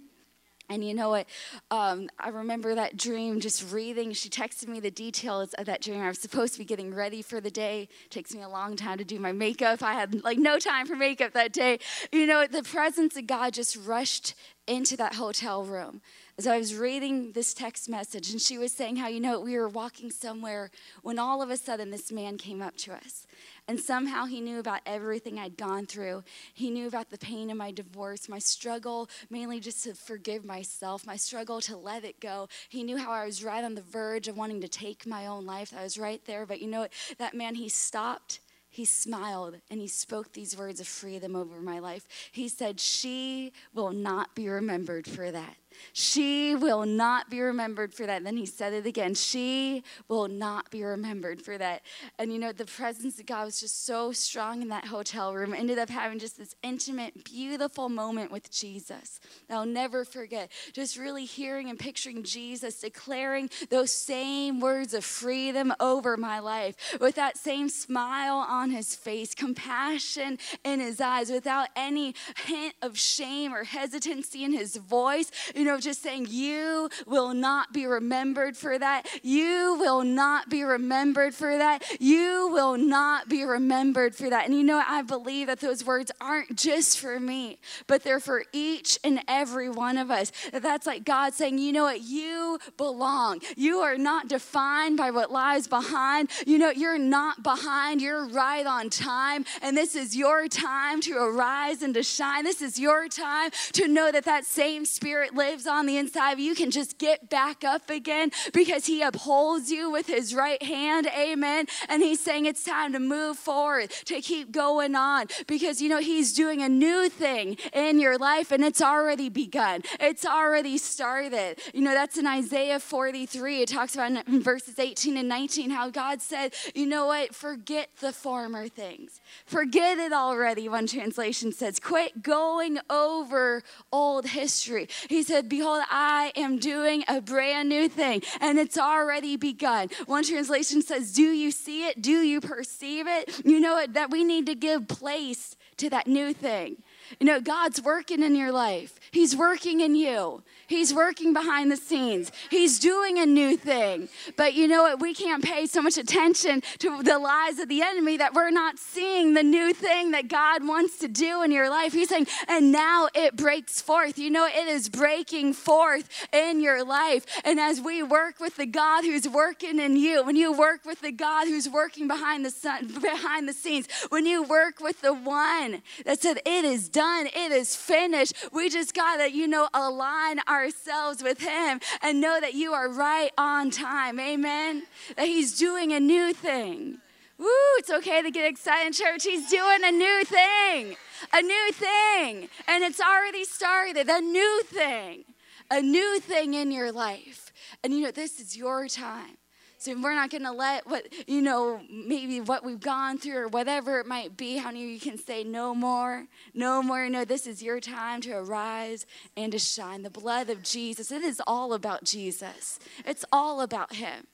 And you know what? Um, I remember that dream just reading. She texted me the details of that dream. I was supposed to be getting ready for the day. It takes me a long time to do my makeup. I had like no time for makeup that day. You know, the presence of God just rushed into that hotel room as I was reading this text message, and she was saying how, you know, we were walking somewhere when all of a sudden this man came up to us. And somehow he knew about everything I'd gone through. He knew about the pain of my divorce, my struggle, mainly just to forgive myself, my struggle to let it go. He knew how I was right on the verge of wanting to take my own life. I was right there. But you know what? That man, he stopped he smiled and he spoke these words of freedom over my life. He said, She will not be remembered for that. She will not be remembered for that. And then he said it again. She will not be remembered for that. And you know, the presence of God was just so strong in that hotel room. Ended up having just this intimate, beautiful moment with Jesus. that I'll never forget. Just really hearing and picturing Jesus declaring those same words of freedom over my life with that same smile on his face, compassion in his eyes, without any hint of shame or hesitancy in his voice you know, just saying, You will not be remembered for that. You will not be remembered for that. You will not be remembered for that. And you know, I believe that those words aren't just for me, but they're for each and every one of us. That's like God saying, You know what? You belong. You are not defined by what lies behind. You know, you're not behind. You're right on time. And this is your time to arise and to shine. This is your time to know that that same spirit lives on the inside of you. You can just get back up again because he upholds you with his right hand. Amen. And he's saying it's time to move forward, to keep going on because, you know, he's doing a new thing in your life and it's already begun. It's already started. You know, that's in Isaiah 43. It talks about in verses 18 and 19 how God said, you know what? Forget the former things. Forget it already, one translation says. Quit going over old history. He said, Behold, I am doing a brand new thing, and it's already begun. One translation says, Do you see it? Do you perceive it? You know what? That we need to give place to that new thing. You know, God's working in your life. He's working in you. He's working behind the scenes. He's doing a new thing. But you know what? We can't pay so much attention to the lies of the enemy that we're not seeing the new thing that God wants to do in your life. He's saying, and now it breaks forth. You know, it is breaking forth in your life. And as we work with the God who's working in you, when you work with the God who's working behind the sun, behind the scenes, when you work with the one that said, It is done, it is finished, we just gotta, you know, align ourselves with Him and know that you are right on time. Amen. That He's doing a new thing. Woo, it's okay to get excited church. He's doing a new thing, a new thing. And it's already started, a new thing, a new thing in your life. And you know, this is your time. So we're not going to let what, you know, maybe what we've gone through or whatever it might be, how many you can say no more, no more. No, this is your time to arise and to shine. The blood of Jesus, it is all about Jesus. It's all about him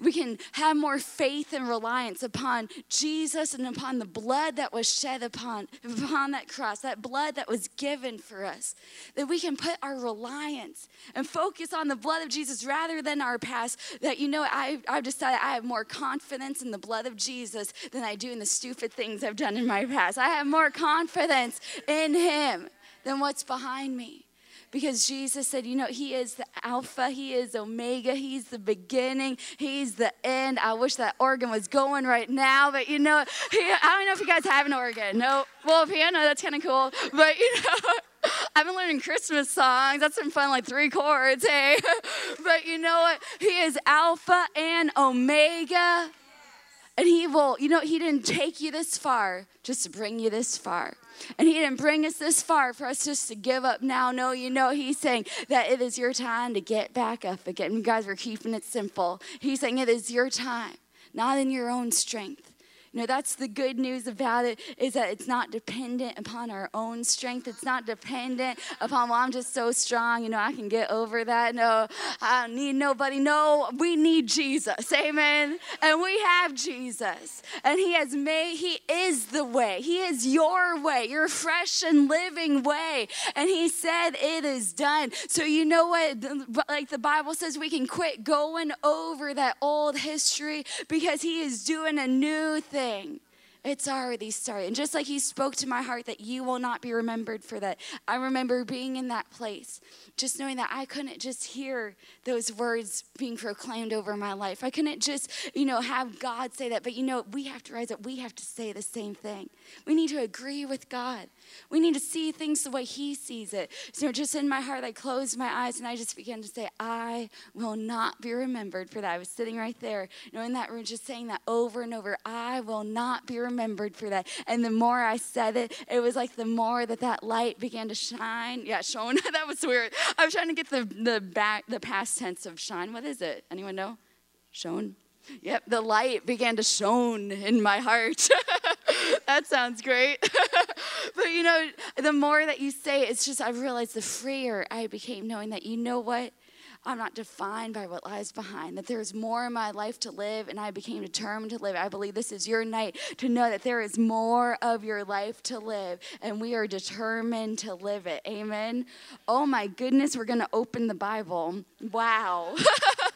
we can have more faith and reliance upon Jesus and upon the blood that was shed upon, upon that cross, that blood that was given for us. That we can put our reliance and focus on the blood of Jesus rather than our past. That, you know, I, I've decided I have more confidence in the blood of Jesus than I do in the stupid things I've done in my past. I have more confidence in Him than what's behind me because Jesus said, you know, He is the Alpha, He is Omega, He's the beginning, He's the end. I wish that organ was going right now, but you know, I don't know if you guys have an organ. No, well, piano, that's kind of cool, but you know. I've been learning Christmas songs. That's been fun, like three chords, hey? but you know what? He is Alpha and Omega. And He will, you know, He didn't take you this far just to bring you this far. And He didn't bring us this far for us just to give up now. No, you know, He's saying that it is your time to get back up again. You guys, we're keeping it simple. He's saying it is your time, not in your own strength. You know, that's the good news about it is that it's not dependent upon our own strength. It's not dependent upon, well, I'm just so strong, you know, I can get over that. No, I don't need nobody. No, we need Jesus. Amen. And we have Jesus. And He has made, He is the way. He is your way, your fresh and living way. And He said, It is done. So, you know what? Like the Bible says, we can quit going over that old history because He is doing a new thing It's already started. And just like he spoke to my heart that you will not be remembered for that, I remember being in that place just knowing that I couldn't just hear those words being proclaimed over my life. I couldn't just, you know, have God say that. But, you know, we have to rise up. We have to say the same thing. We need to agree with God. We need to see things the way He sees it. So, just in my heart, I closed my eyes and I just began to say, I will not be remembered for that. I was sitting right there, you know, in that room, just saying that over and over. I will not be remembered for that. And the more I said it, it was like the more that that light began to shine. Yeah, shone. that was weird. I was trying to get the, the back the past tense of shine. What is it? Anyone know? Shone. Yep, the light began to shone in my heart. that sounds great. but you know, the more that you say it, it's just I realized the freer I became knowing that you know what? I'm not defined by what lies behind, that there's more in my life to live, and I became determined to live. I believe this is your night to know that there is more of your life to live, and we are determined to live it. Amen. Oh my goodness, we're going to open the Bible. Wow.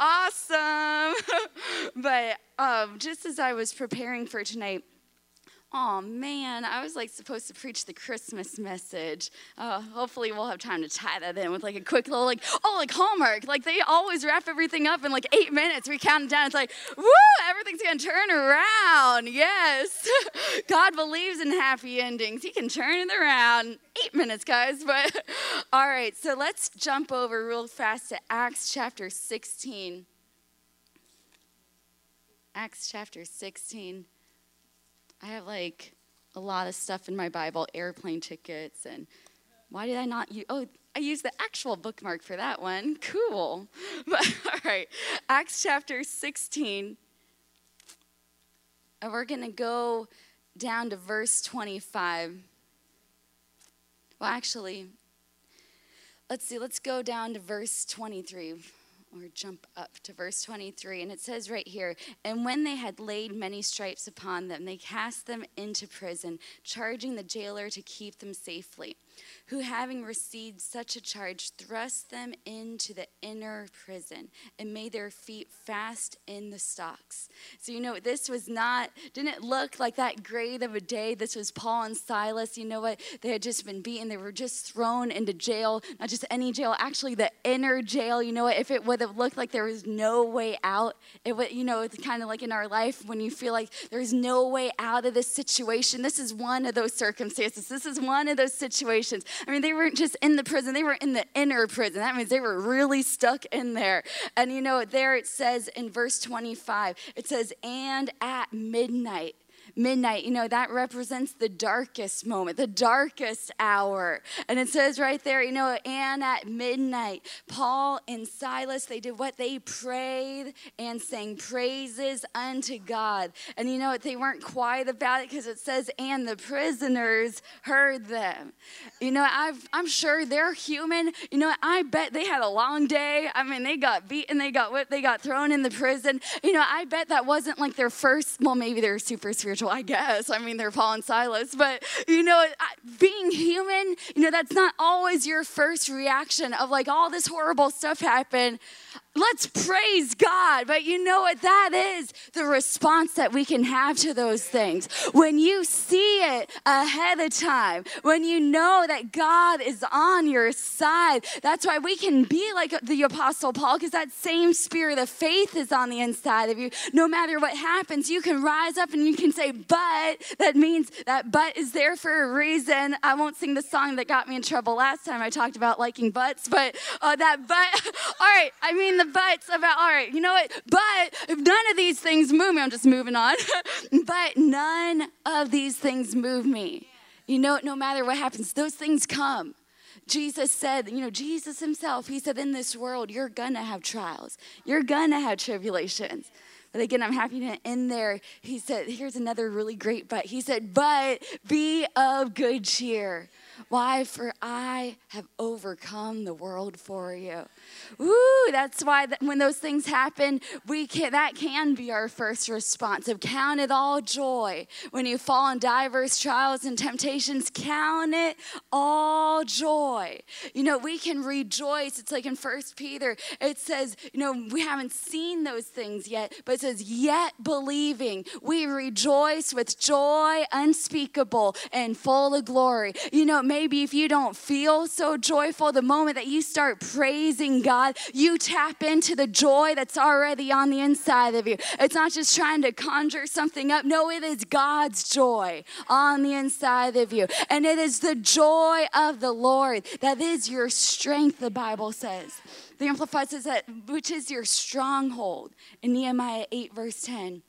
awesome. but um, just as I was preparing for tonight, Oh man, I was like supposed to preach the Christmas message. Uh, hopefully, we'll have time to tie that in with like a quick little like, oh, like Hallmark. Like they always wrap everything up in like eight minutes. We count it down. It's like, woo, everything's gonna turn around. Yes, God believes in happy endings. He can turn it around. Eight minutes, guys. But all right, so let's jump over real fast to Acts chapter 16. Acts chapter 16. I have like a lot of stuff in my Bible, airplane tickets, and why did I not use? Oh, I used the actual bookmark for that one. Cool. But all right, Acts chapter 16. And we're going to go down to verse 25. Well, actually, let's see, let's go down to verse 23 or jump up to verse 23, and it says right here, And when they had laid many stripes upon them, they cast them into prison, charging the jailer to keep them safely who, having received such a charge, thrust them into the inner prison and made their feet fast in the stocks. So, you know, this was not, didn't look like that great of a day. This was Paul and Silas. You know what? They had just been beaten. They were just thrown into jail, not just any jail, actually the inner jail. You know what? If it would have looked like there was no way out, it would, you know, it's kind of like in our life when you feel like there's no way out of this situation. This is one of those circumstances. This is one of those situations I mean, they weren't just in the prison, they were in the inner prison. That means they were really stuck in there. And you know, there it says in verse 25, it says, and at midnight, midnight, you know, that represents the darkest moment, the darkest hour. And it says right there, you know, and at midnight, Paul and Silas, they did what? They prayed and sang praises unto God. And you know what? They weren't quiet about it because it says, and the prisoners heard them. You know, I've, I'm sure they're human. You know, I bet they had a long day. I mean, they got beaten, they got whipped, they got thrown in the prison. You know, I bet that wasn't like their first, well, maybe they're super spiritual I guess. I mean, they're Paul and Silas, but you know, being human, you know, that's not always your first reaction of like all this horrible stuff happened. Let's praise God. But you know what? That is the response that we can have to those things. When you see it ahead of time, when you know that God is on your side, that's why we can be like the Apostle Paul, because that same spirit of faith is on the inside of you. No matter what happens, you can rise up and you can say, But that means that but is there for a reason. I won't sing the song that got me in trouble last time I talked about liking butts, but uh, that but, all right, I mean, the buts about, all right, you know what? But if none of these things move me, I'm just moving on. but none of these things move me. You know, no matter what happens, those things come. Jesus said, you know, Jesus himself, he said, in this world, you're gonna have trials, you're gonna have tribulations. But again, I'm happy to end there. He said, here's another really great but. He said, but be of good cheer. Why? For I have overcome the world for you. Ooh, that's why when those things happen, we can that can be our first response of count it all joy. When you fall in diverse trials and temptations, count it all joy. You know, we can rejoice. It's like in First Peter, it says, you know, we haven't seen those things yet, but it says, yet believing, we rejoice with joy unspeakable and full of glory. You know, maybe if you don't feel so joyful, the moment that you start praising God, you tap into the joy that's already on the inside of you. It's not just trying to conjure something up. No, it is God's joy on the inside of you. And it is the joy of the Lord that is your strength, the Bible says. The Amplified says that, which is your stronghold in Nehemiah 8, verse 10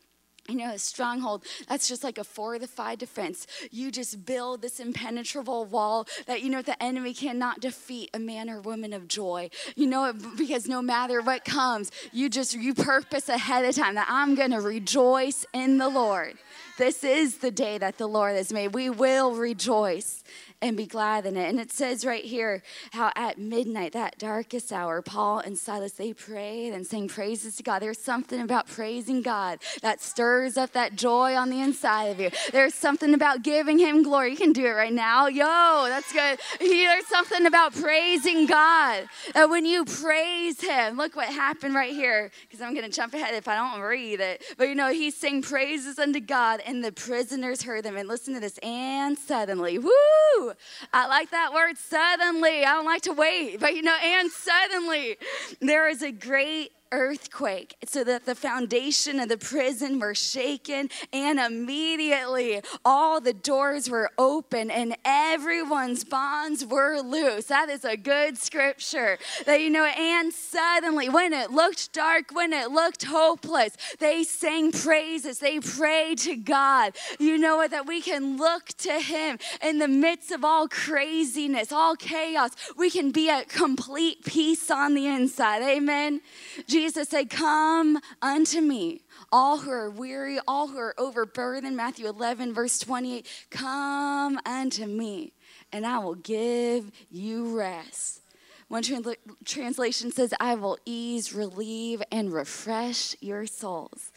you know, a stronghold, that's just like a fortified defense. You just build this impenetrable wall that, you know, the enemy cannot defeat a man or woman of joy. You know, because no matter what comes, you just, you purpose ahead of time that I'm going to rejoice in the Lord. This is the day that the Lord has made. We will rejoice and be glad in it. And it says right here how at midnight, that darkest hour, Paul and Silas, they prayed and sang praises to God. There's something about praising God that stirs up that joy on the inside of you. There's something about giving Him glory. You can do it right now. Yo, that's good. There's something about praising God. That when you praise Him, look what happened right here, because I'm going to jump ahead if I don't read it. But you know, He sang praises unto God, and the prisoners heard them. And listen to this. And suddenly, woo! I like that word suddenly. I don't like to wait, but you know, and suddenly there is a great earthquake so that the foundation of the prison were shaken and immediately all the doors were open and everyone's bonds were loose. That is a good scripture. That you know and suddenly when it looked dark when it looked hopeless they sang praises. They prayed to god. You know what? That we can look to him in the midst of all craziness all chaos. We can be at complete peace on the inside. Amen. Jesus said, Come unto me, all who are weary, all who are overburdened. Matthew 11, verse 28 Come unto me, and I will give you rest. One transla- translation says, I will ease, relieve, and refresh your souls.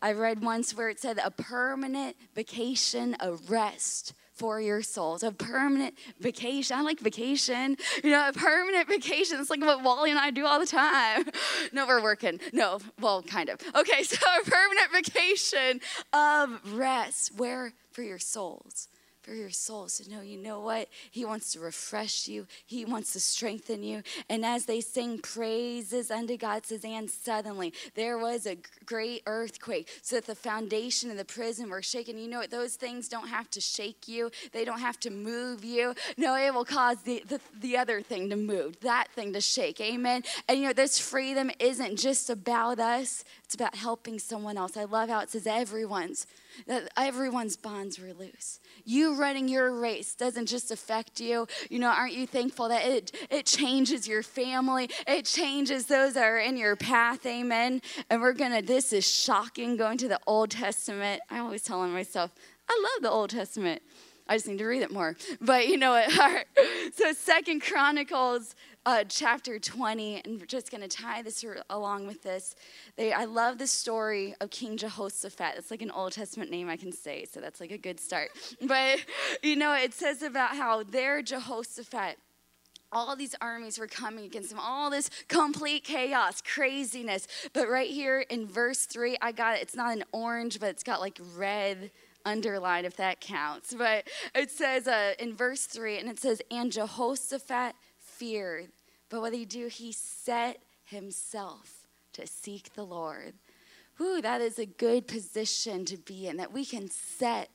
I read once where it said, a permanent vacation of rest for your souls. A permanent vacation. I like vacation. You know, a permanent vacation. It's like what Wally and I do all the time. No, we're working. No, well, kind of. Okay, so a permanent vacation of rest. Where? For your souls for your soul. So, no, you know what? He wants to refresh you, He wants to strengthen you. And as they sing praises unto God, says, and suddenly there was a great earthquake, so that the foundation of the prison were shaken. You know what? Those things don't have to shake you, they don't have to move you. No, it will cause the, the, the other thing to move, that thing to shake. Amen. And you know, this freedom isn't just about us, it's about helping someone else. I love how it says everyone's that everyone's bonds were loose. You running your race doesn't just affect you. You know, aren't you thankful that it, it changes your family? It changes those that are in your path. Amen. And we're going to, this is shocking going to the Old Testament. I always tell myself, I love the Old Testament. I just need to read it more. But you know what? so Second Chronicles uh, chapter 20, and we're just going to tie this along with this. They, I love the story of King Jehoshaphat. It's like an Old Testament name I can say, so that's like a good start. But, you know, it says about how their Jehoshaphat, all these armies were coming against him, all this complete chaos, craziness. But right here in verse 3, I got it. It's not an orange, but it's got like red underline if that counts. But it says uh, in verse 3, and it says, And Jehoshaphat feared. But what did he do? He set himself to seek the Lord. Ooh, that is a good position to be in, that we can set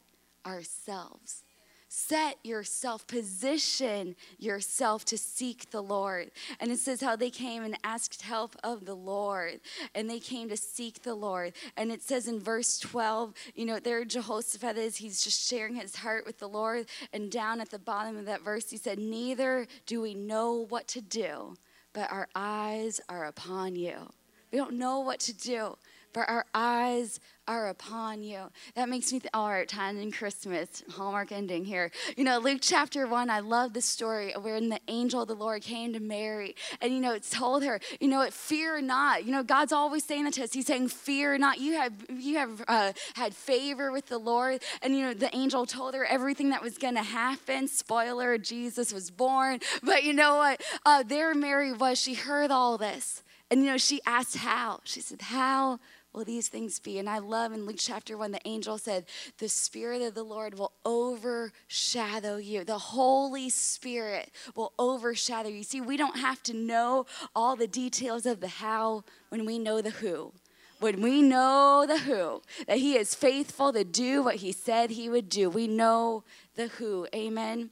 ourselves set yourself, position yourself to seek the Lord. And it says how they came and asked help of the Lord, and they came to seek the Lord. And it says in verse 12, you know, there Jehoshaphat is, he's just sharing his heart with the Lord. And down at the bottom of that verse, he said, Neither do we know what to do, but our eyes are upon you. We don't know what to do, but our eyes are upon you. That makes me think, all right, time in Christmas, Hallmark ending here. You know, Luke chapter one, I love the story when the angel of the Lord came to Mary and, you know, it told her, you know, fear not. You know, God's always saying to us. He's saying, fear not. You have, you have uh, had favor with the Lord. And, you know, the angel told her everything that was going to happen. Spoiler, Jesus was born. But you know what? Uh, there Mary was. She heard all this. And, you know, she asked how. She said, how will these things be? And I love in Luke chapter 1, the angel said, The Spirit of the Lord will overshadow you. The Holy Spirit will overshadow you. See, we don't have to know all the details of the how when we know the who when we know the who, that He is faithful to do what He said He would do. We know the who. Amen.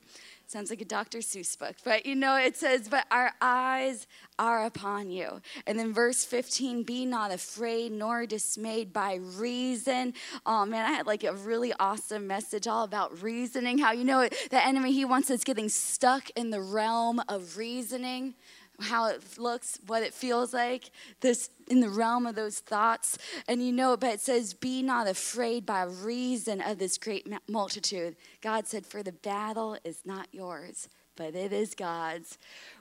Sounds like a Dr. Seuss book. But you know, it says, But our eyes are upon you. And then verse 15, Be not afraid nor dismayed by reason. Oh man, I had like a really awesome message all about reasoning. How you know the enemy, he wants us getting stuck in the realm of reasoning. How it looks, what it feels like, this in the realm of those thoughts. And you know, but it says, Be not afraid by reason of this great multitude. God said, For the battle is not yours, but it is God's.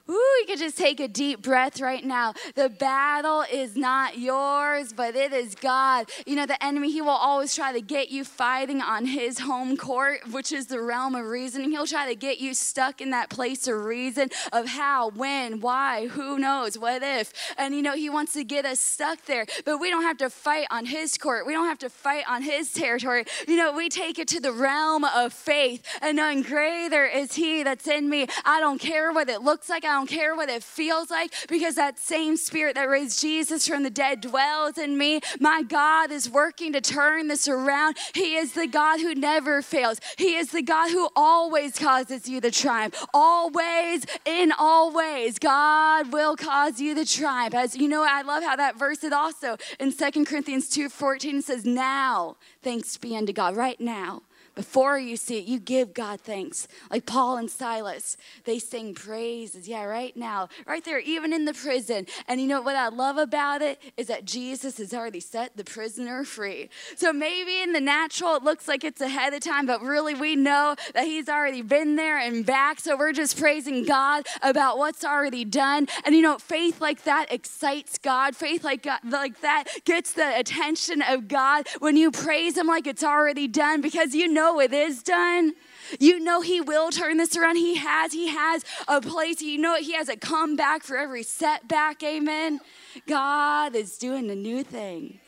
Ooh, you can just take a deep breath right now. The battle is not yours, but it is God. You know, the enemy, he will always try to get you fighting on his home court, which is the realm of reasoning. He'll try to get you stuck in that place of reason of how, when, why, who knows, what if. And you know, he wants to get us stuck there, but we don't have to fight on his court. We don't have to fight on his territory. You know, we take it to the realm of faith and knowing greater is he that's in me. I don't care what it looks like. I don't care what it feels like because that same spirit that raised Jesus from the dead dwells in me. My God is working to turn this around. He is the God who never fails. He is the God who always causes you to triumph. Always, in all ways, God will cause you to triumph. As you know, I love how that verse is also in Second Corinthians 2 14 says, Now, thanks be unto God, right now before you see it, you give God thanks. Like Paul and Silas, they sing praises. Yeah, right now, right there, even in the prison. And you know what I love about it is that Jesus has already set the prisoner free. So maybe in the natural, it looks like it's ahead of time, but really we know that He's already been there and back. So we're just praising God about what's already done. And you know, faith like that excites God. Faith like, God, like that gets the attention of God when you praise Him like it's already done because you know it is done. You know he will turn this around. He has. He has a place. You know he has a comeback for every setback. Amen. God is doing a new thing.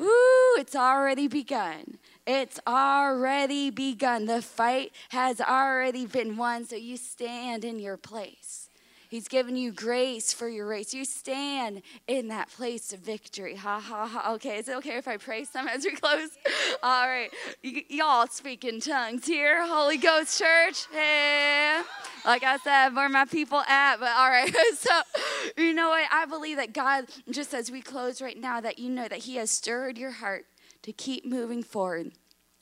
Ooh, it's already begun. It's already begun. The fight has already been won. So you stand in your place. He's given you grace for your race. You stand in that place of victory. Ha ha ha. Okay, is it okay if I pray some as we close? All right. Y- y'all speak in tongues here, Holy Ghost Church. Hey. Like I said, where my people at? But all right. so, you know what? I believe that God, just as we close right now, that you know that He has stirred your heart to keep moving forward.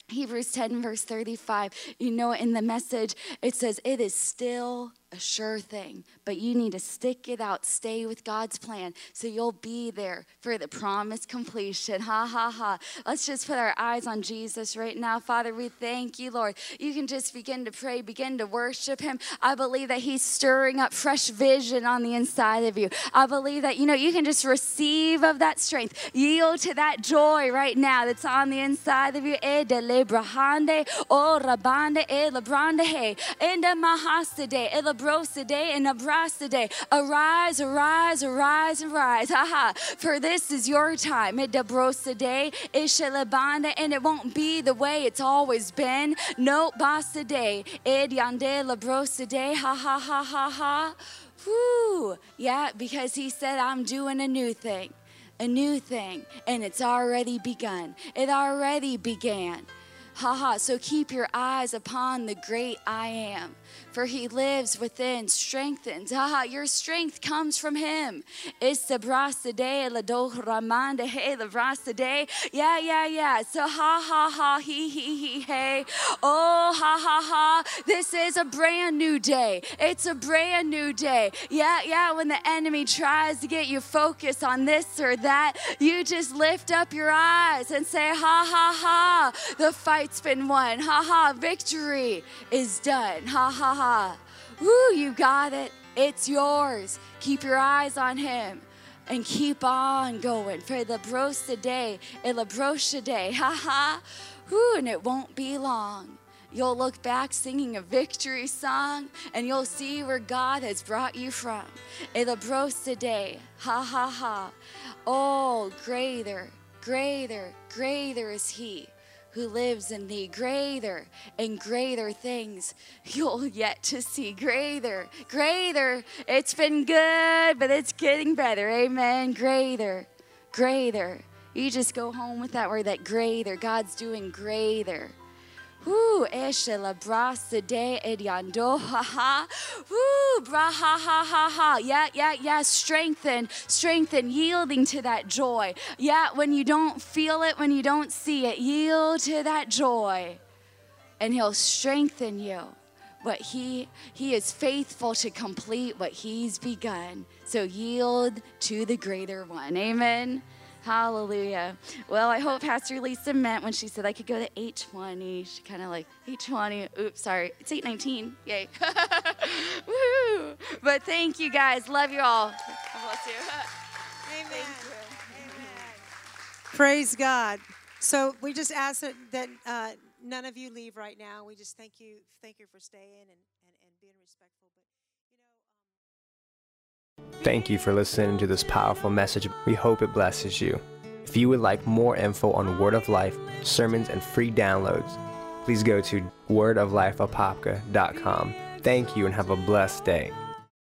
Hebrews 10, verse 35, you know, in the message, it says, It is still a sure thing, but you need to stick it out, stay with God's plan, so you'll be there for the promised completion. Ha ha ha. Let's just put our eyes on Jesus right now. Father, we thank you, Lord. You can just begin to pray, begin to worship Him. I believe that He's stirring up fresh vision on the inside of you. I believe that, you know, you can just receive of that strength, yield to that joy right now that's on the inside of you. E e mahastade, e today and today. Arise, arise, arise, and rise. Haha. For this is your time. It abros today, and it won't be the way it's always been. No today. today. Ha ha ha ha ha. Whoo. Yeah, because he said, I'm doing a new thing. A new thing. And it's already begun. It already began. Ha ha. So keep your eyes upon the great I am for he lives within, strengthens. Ah, your strength comes from him. It's the la doh ramande, hey, the brasade. Yeah, yeah, yeah. So ha ha ha, he he he hey. Oh, ha ha ha. This is a brand new day. It's a brand new day. Yeah, yeah. When the enemy tries to get you focused on this or that, you just lift up your eyes and say, ha ha ha. The fight's been won. Ha ha. Victory is done. Ha ha ha ha. Woo, you got it. It's yours. Keep your eyes on him and keep on going for the brosa day, la brosha day. Ha ha. Woo, and it won't be long. You'll look back singing a victory song and you'll see where God has brought you from. la brosa day. Ha ha ha. Oh, greater, greater, greater is he who lives in thee. Greater and greater things you'll yet to see. Greater, greater. It's been good, but it's getting better. Amen. Greater, greater. You just go home with that word, that greater. God's doing greater. Whoo, eshe la brasa de ediando, ha ha. Whoo, bra ha ha ha ha. Yeah, yeah, yeah. Strengthen, strengthen, yielding to that joy. Yeah, when you don't feel it, when you don't see it, yield to that joy. And He'll strengthen you but he he is faithful to complete what he's begun. So yield to the greater one. Amen. Hallelujah. Well, I hope Pastor Lisa meant when she said I could go to 820. She kind of like 820. Oops, sorry. It's 819. Yay. Woo! But thank you guys. Love you all. God bless you. Amen. Amen. Praise God. So we just ask that, that uh, none of you leave right now. We just thank you, thank you for staying and, and, and being respectful. Thank you for listening to this powerful message. We hope it blesses you. If you would like more info on Word of Life, sermons, and free downloads, please go to wordoflifeapopka.com. Thank you and have a blessed day.